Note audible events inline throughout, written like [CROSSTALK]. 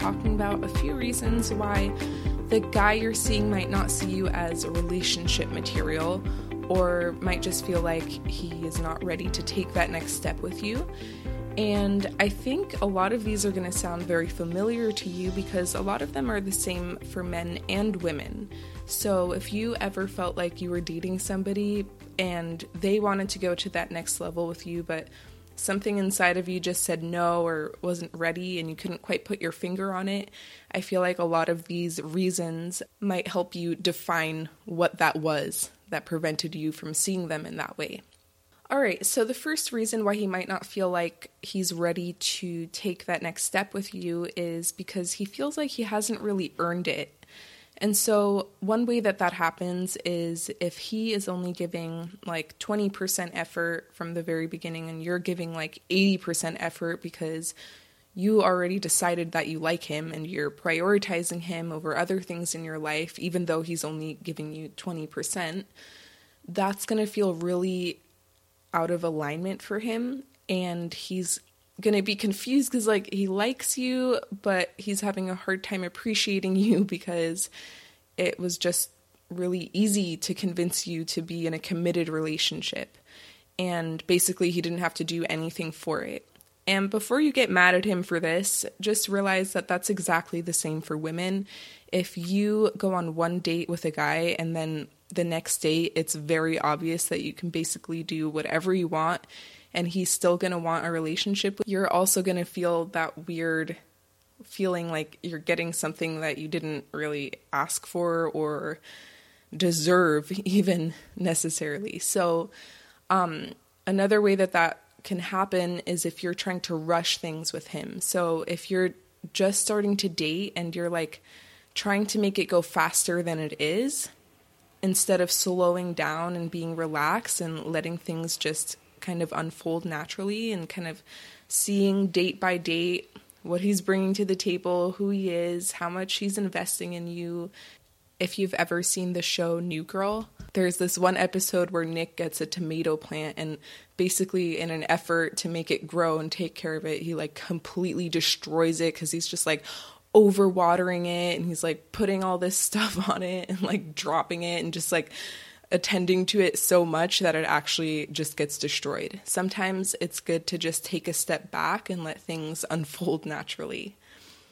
talking about a few reasons why the guy you're seeing might not see you as a relationship material or might just feel like he is not ready to take that next step with you. And I think a lot of these are going to sound very familiar to you because a lot of them are the same for men and women. So if you ever felt like you were dating somebody and they wanted to go to that next level with you, but something inside of you just said no or wasn't ready and you couldn't quite put your finger on it, I feel like a lot of these reasons might help you define what that was that prevented you from seeing them in that way. All right, so the first reason why he might not feel like he's ready to take that next step with you is because he feels like he hasn't really earned it and so, one way that that happens is if he is only giving like 20% effort from the very beginning and you're giving like 80% effort because you already decided that you like him and you're prioritizing him over other things in your life, even though he's only giving you 20%, that's going to feel really out of alignment for him. And he's to be confused because like he likes you but he's having a hard time appreciating [LAUGHS] you because it was just really easy to convince you to be in a committed relationship. And basically he didn't have to do anything for it. And before you get mad at him for this just realize that that's exactly the same for women. If you go on one date with a guy and then the next date it's very obvious that you can basically do whatever you want and he's still going to want a relationship, you're also going to feel that weird feeling like you're getting something that you didn't really ask for or deserve [LAUGHS] even necessarily. So um another way that that can happen is if you're trying to rush things with him. So if you're just starting to date and you're like trying to make it go faster than it is instead of slowing down and being relaxed and letting things just kind of unfold naturally and kind of seeing date by date what he's bringing to the table, who he is, how much he's investing in you. If you've ever seen the show New Girl, there's this one episode where Nick gets a tomato plant and basically in an effort to make it grow and take care of it, he like completely destroys it cuz he's just like overwatering it and he's like putting all this [LAUGHS] stuff on it and like dropping it and just like attending to it so much that it actually just gets destroyed. Sometimes it's good to just take a step back and let things [LAUGHS] unfold naturally.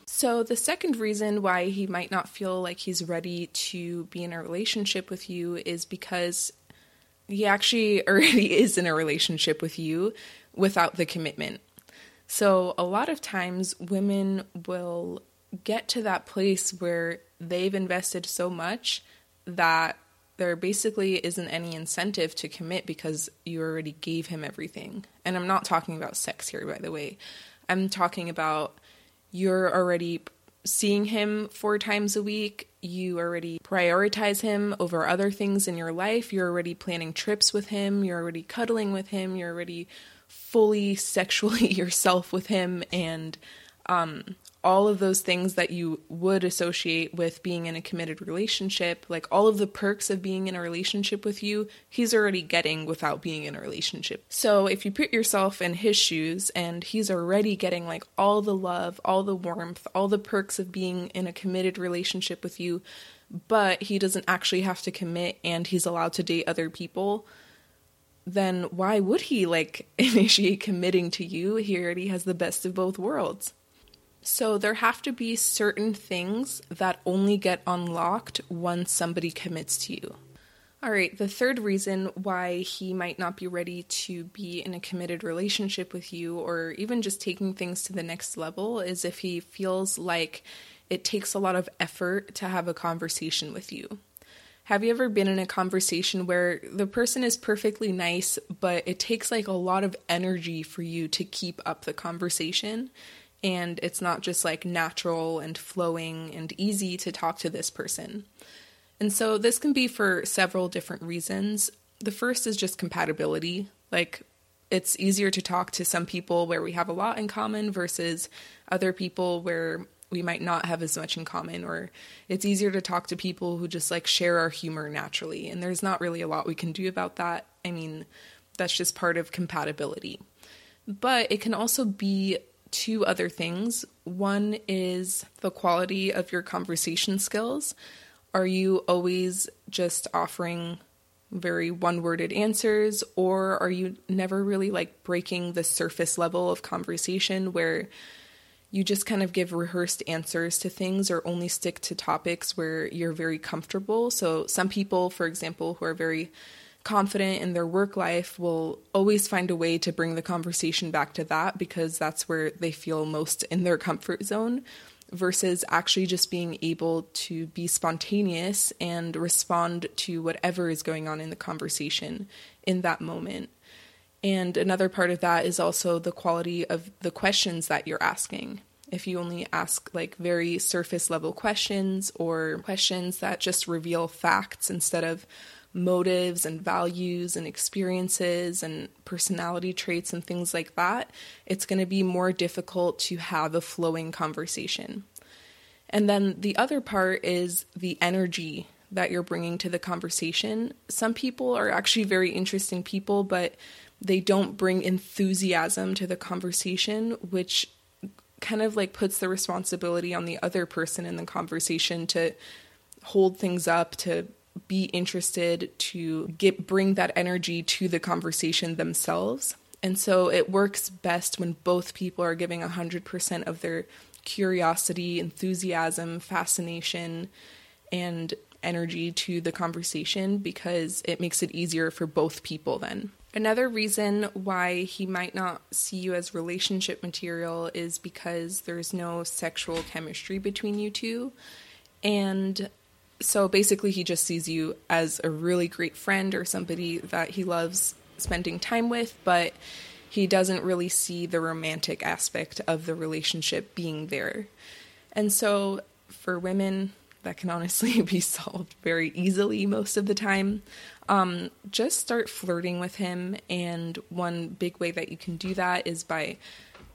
So, the second reason why he might not feel like he's ready to be in a relationship with you is because he actually [LAUGHS] already is in a relationship with you without the commitment. So, a lot of times women will get to that place where they've invested so much that there basically isn't any incentive to commit because you already gave him everything. And I'm not talking about sex here, by the way. I'm talking about you're already seeing him four times a week. You already prioritize him over other things in your life. You're already planning trips with him. You're already cuddling with him. You're already fully [LAUGHS] sexually yourself with him. And um, all of those things that you would associate with being in a committed relationship, like all of the perks of being in a relationship with you, he's already getting without being in a relationship. So if you put yourself in his shoes and he's already getting like all the love, all the warmth, all the perks of being in a committed relationship with you, but he doesn't actually have to commit and he's allowed to date other people, then why would he like [LAUGHS] initiate committing to you? He already has the best of both worlds. So there have to be certain things that only get unlocked once somebody commits to you. All right, the third reason why he might not be ready to be in a committed relationship with you or even just taking things to the next level is if he feels like it takes a lot of effort to have a conversation with you. Have you ever been in a conversation where the person is perfectly nice, but it takes like a lot of energy for you to keep up the conversation? And it's not just like natural and flowing and easy to talk to this person. And so this can be for several different reasons. The first is just compatibility. Like it's easier to talk to some people where we have a lot in common versus other people where we might not have as much in common or it's easier to talk to people who just like share our humor naturally and there's not really a lot we can do about that. I mean, that's just part of compatibility. But it can also be two other things. One is the quality of your conversation skills. Are you always just offering very one worded answers, or are you never really like breaking the surface level of conversation where you just kind of give rehearsed answers to things or only stick to topics where you're very comfortable? So, some people, for example, who are very confident in their work life will always find a way to bring the conversation back to that because that's where they feel most in their comfort zone versus actually just being able to be spontaneous and respond to whatever is going on in the conversation in that moment. And another part of that is also the quality of the questions that you're asking. If you only ask like very surface level questions or questions that just reveal facts instead of motives and values and experiences and personality traits and things like that, it's going to be more difficult to have a flowing conversation. And then the other part is the energy that you're bringing to the conversation. Some people are actually very interesting people, but they don't bring enthusiasm to the conversation, which kind of like puts the responsibility on the other person in the conversation to hold things up, to be interested to get bring that energy to the conversation themselves. And so it works best when both people are giving 100% of their curiosity, enthusiasm, fascination, and energy to the conversation because it makes it easier for both people then. Another reason why he might not see you as relationship material is because there's no sexual chemistry between you two. And so basically, he just sees you as a really great friend or somebody that he loves spending time with, but he doesn't really see the romantic aspect of the relationship being there. And so, for women, that can honestly [LAUGHS] be solved very easily most of the time. Um, just start flirting with him, and one big way that you can do that is by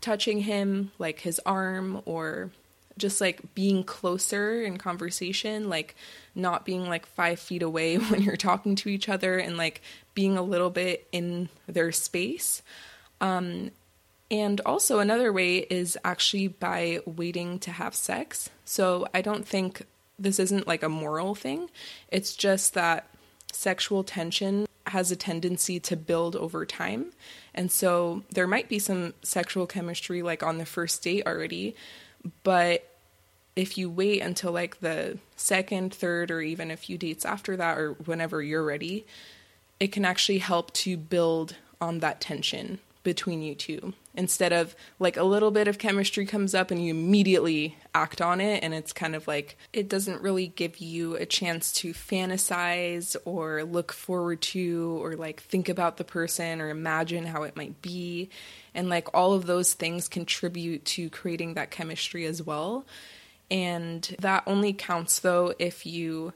touching him, like his arm or just like being closer in conversation, like not being like five feet away [LAUGHS] when you're talking to each other and like being a little bit in their space. Um, and also, another way is actually by waiting to have sex. So, I don't think this isn't like a moral thing, it's just that sexual tension has a tendency to build over time. And so, there might be some sexual chemistry like on the first date already, but if you wait until like the second, third, or even a few dates after that, or whenever you're ready, it can actually help to build on that tension between you two. Instead of like a little bit of chemistry comes up and you immediately act on it and it's kind of like it doesn't really give you a chance to fantasize or look forward to or like think about the person or imagine how it might be. And like all of those things contribute to creating that chemistry as well. And that only counts though if you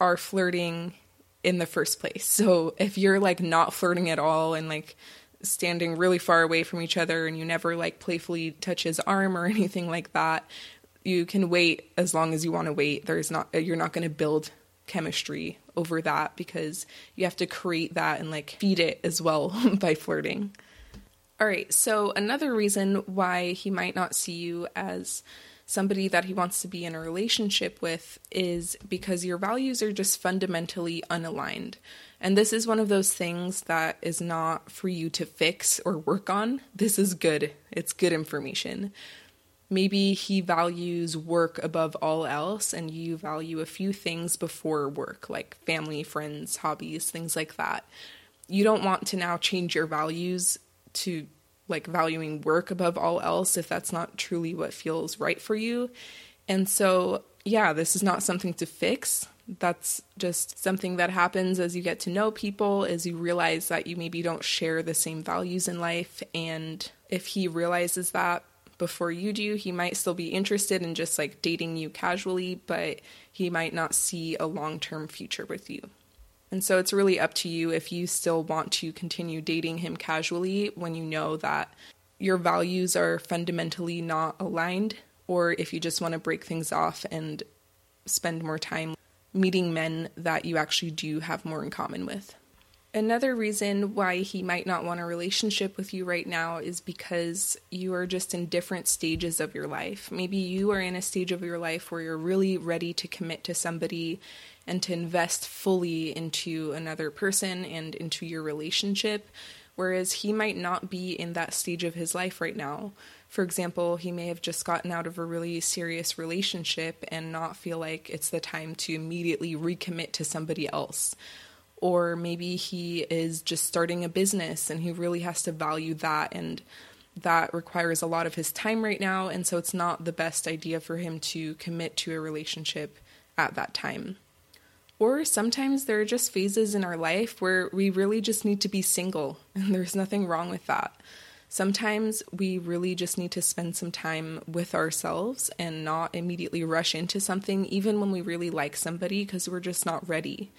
are flirting in the first place. So if you're like not flirting at all and like standing really far away from each other and you never like playfully touch his arm or [LAUGHS] anything like that you can wait as long as you want to wait. There's not you're not going to build chemistry over that because you have to create that and like feed it as well [LAUGHS] by flirting. All right so another reason why he might not see you as somebody that he wants to be in a relationship with is because your values are just fundamentally unaligned and this is one of those things that is not for you to fix or work on. This is good. It's good information. Maybe he values work above all else, and you value a few things before work, like family, friends, hobbies, things like that. You don't want to now change your values to like valuing work above all else if that's not truly what feels right for you. And so, yeah, this is not something to fix that's just something that happens as you get to know people as you realize that you maybe don't share the same values in life. And if he realizes that before you do he might still be interested in just like dating you casually but he might not see a long-term future with you. And so it's really up to you if you still want to continue dating him casually when you know that your values are fundamentally not aligned or if you just want to break things off and spend more time meeting men that you actually do have more in common with. Another reason why he might not want a relationship with you right now is because you are just in different stages of your life. Maybe you are in a stage of your life where you're really ready to commit to somebody and to invest fully into another person and into your relationship, whereas he might not be in that stage of his life right now. For example, he may have just gotten out of a really serious relationship and not feel like it's the time to immediately recommit to somebody else or maybe he is just starting a business and he really has to value that and that requires a lot of his time right now and so it's not the best idea for him to commit to a relationship at that time or sometimes there are just phases in our life where we really just need to be single [LAUGHS] and there's nothing wrong with that sometimes we really just need to spend some time with ourselves and not immediately rush into something even when we really like somebody because we're just not ready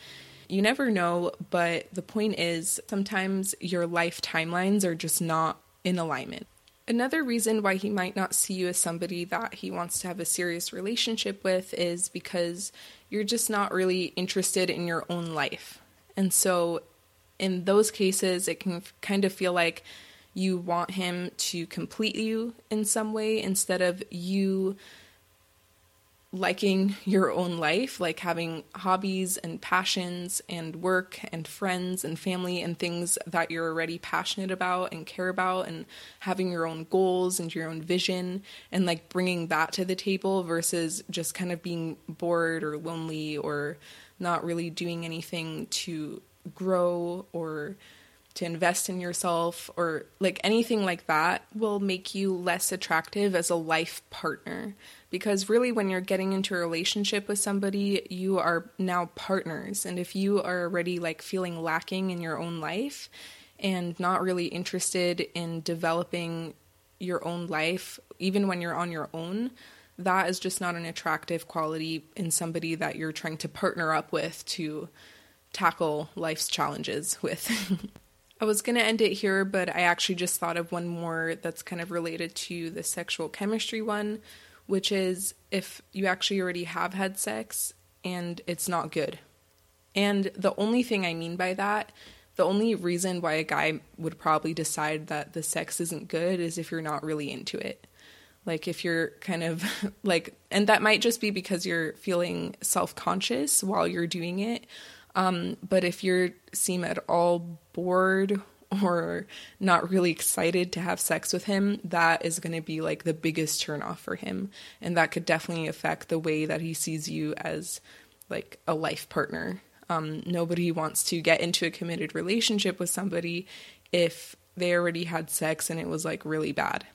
you never know, but the point is sometimes your life timelines are just not in alignment. Another reason why he might not see you as somebody that he wants to have a serious relationship with is because you're just not really interested in your own life. And so, in those cases, it can kind of feel like you want him to complete you in some way instead of you liking your own life, like having hobbies and passions and work and friends and family and things that you're already passionate about and care about, and having your own goals and your own vision, and like bringing that to the table versus just kind of being bored or lonely or not really doing anything to grow or to invest in yourself or like anything like that will make you less attractive as a life partner. Because really, when you're getting into a relationship with somebody, you are now partners. And if you are already like feeling lacking in your own life and not really interested in developing your own life, even when you're on your own, that is just not an attractive quality in somebody that you're trying to partner up with to tackle life's challenges with. [LAUGHS] I was going to end it here, but I actually just thought of one more that's kind of related to the sexual chemistry one, which is if you actually already have had sex and it's not good. And the only thing I mean by that, the only reason why a guy would probably decide that the sex isn't good is if you're not really into it. Like if you're kind of [LAUGHS] like, and that might just be because you're feeling self conscious while you're doing it um, but if you seem at all bored or not really excited to have sex with him, that is going to be like the biggest turnoff for him. And that could definitely affect the way that he sees you as like a life partner. Um, nobody wants to get into a committed relationship with somebody if they already had sex and it was like really bad.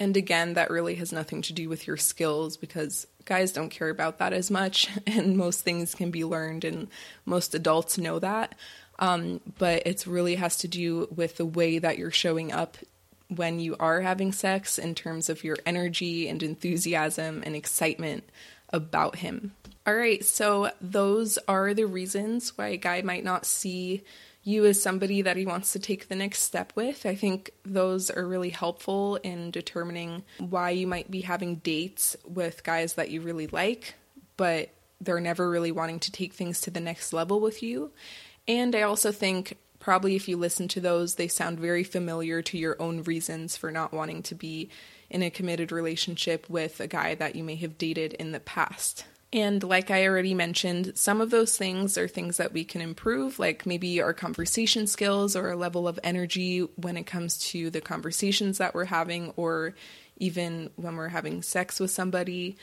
And again, that really has nothing to do with your skills because guys don't care about that as much, [LAUGHS] and most things can be learned, and most adults know that. Um, but it really has to do with the way that you're showing up when you are having sex in terms of your energy and enthusiasm and excitement about him. All right, so those are the reasons why a guy might not see you as somebody that he wants to take the next step with. I think those are really helpful in determining why you might be having dates with guys that you really like, but they're never really wanting to take things to the next level with you. And I also think probably if you listen to those, they sound very familiar to your own reasons for not wanting to be in a committed relationship with a guy that you may have dated in the past. And like I already mentioned, some of those things are things that we can improve, like maybe our conversation skills or a level of energy when it comes to the conversations that we're having, or even when we're having sex with somebody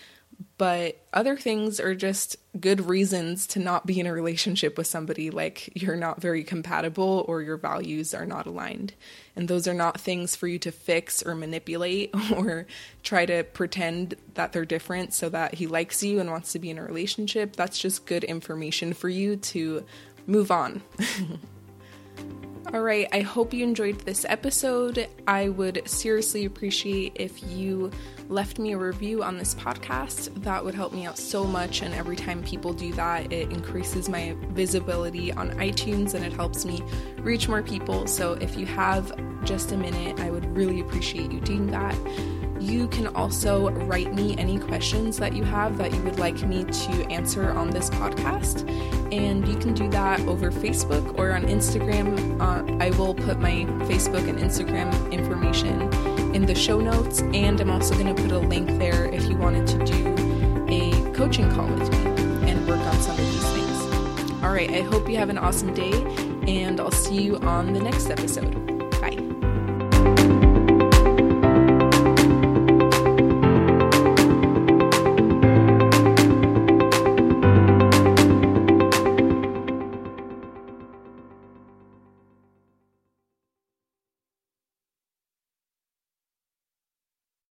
but other things are just good reasons to not be in a relationship with somebody like you're not very compatible or your values are not aligned. And those are not things for you to fix or manipulate [LAUGHS] or try to pretend that they're different so that he likes you and wants to be in a relationship. That's just good information for you to move on. [LAUGHS] All right, I hope you enjoyed this episode. I would seriously appreciate if you left me a review on this podcast. That would help me out so much. And every time people do that, it increases my visibility on iTunes and it helps me reach more people. So if you have just a minute, I would really appreciate you doing that. You can also write me any questions that you have that you would like me to answer on this podcast. And you can do that over Facebook or on Instagram. Uh, I will put my Facebook and Instagram information in the show notes. And I'm also going to put a link there if you wanted to do a coaching call with me and work on some of these things. All right, I hope you have an awesome day, and I'll see you on the next episode.